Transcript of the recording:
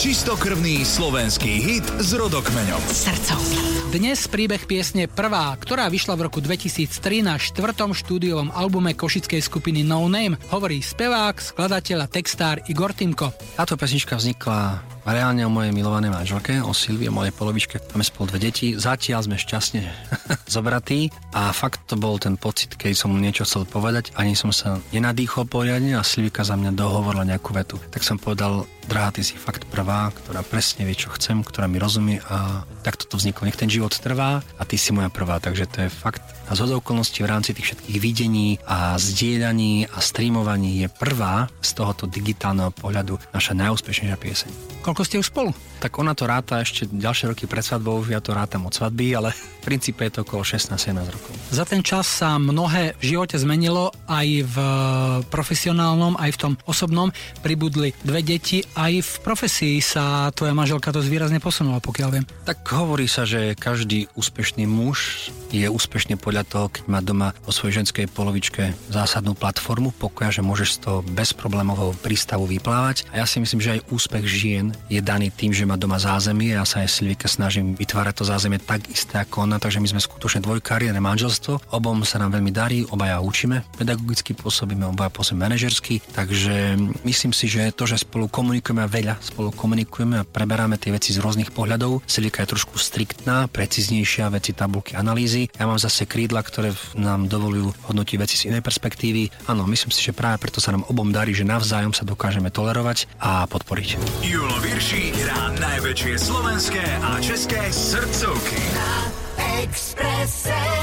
Čistokrvný slovenský hit s rodokmeňom. Srdcovka. Dnes príbeh piesne Prvá, ktorá vyšla v roku 2003 na štvrtom štúdiovom albume košickej skupiny No Name, hovorí spevák, skladateľ a textár Igor Timko. Táto pesnička vznikla reálne o mojej milovanej manželke, o Silvii, o mojej polovičke. Máme spolu dve deti. Zatiaľ sme šťastne zobratí a fakt to bol ten pocit, keď som mu niečo chcel povedať, ani som sa nenadýchol poriadne a Silvika za mňa dohovorila nejakú vetu. Tak som povedal, drahá, ty si fakt prvá, ktorá presne vie, čo chcem, ktorá mi rozumie a takto to vzniklo. Nech ten život trvá a ty si moja prvá, takže to je fakt a z okolností v rámci tých všetkých videní a zdieľaní a streamovaní je prvá z tohoto digitálneho pohľadu naša najúspešnejšia pieseň. Koľko ste už spolu? Tak ona to ráta ešte ďalšie roky pred svadbou, ja to rátam od svadby, ale v princípe je to okolo 16-17 rokov. Za ten čas sa mnohé v živote zmenilo, aj v profesionálnom, aj v tom osobnom. Pribudli dve deti, aj v profesii sa tvoja manželka dosť výrazne posunula, pokiaľ viem. Tak hovorí sa, že každý úspešný muž je úspešný podľa toho, keď má doma vo svojej ženskej polovičke zásadnú platformu pokoja, že môžeš z toho bez problémového prístavu vyplávať. A ja si myslím, že aj úspech žien je daný tým, že má doma zázemie. Ja sa aj Silvika snažím vytvárať to zázemie tak isté ako ona, takže my sme skutočne dvojkariérne manželstvo. Obom sa nám veľmi darí, obaja učíme, pedagogicky pôsobíme, obaja pôsobíme manažersky, takže myslím si, že to, že spolu komunikujeme veľa, spolu komunikujeme a preberáme tie veci z rôznych pohľadov. Silvika je trošku striktná, preciznejšia, veci tabulky analýzy. Ja mám zase krídla, ktoré nám dovolujú hodnotiť veci z inej perspektívy. Áno, myslím si, že práve preto sa nám obom darí, že navzájom sa dokážeme tolerovať a podporiť. Julo Virší hrá najväčšie slovenské a české srdcovky. Na Expresse.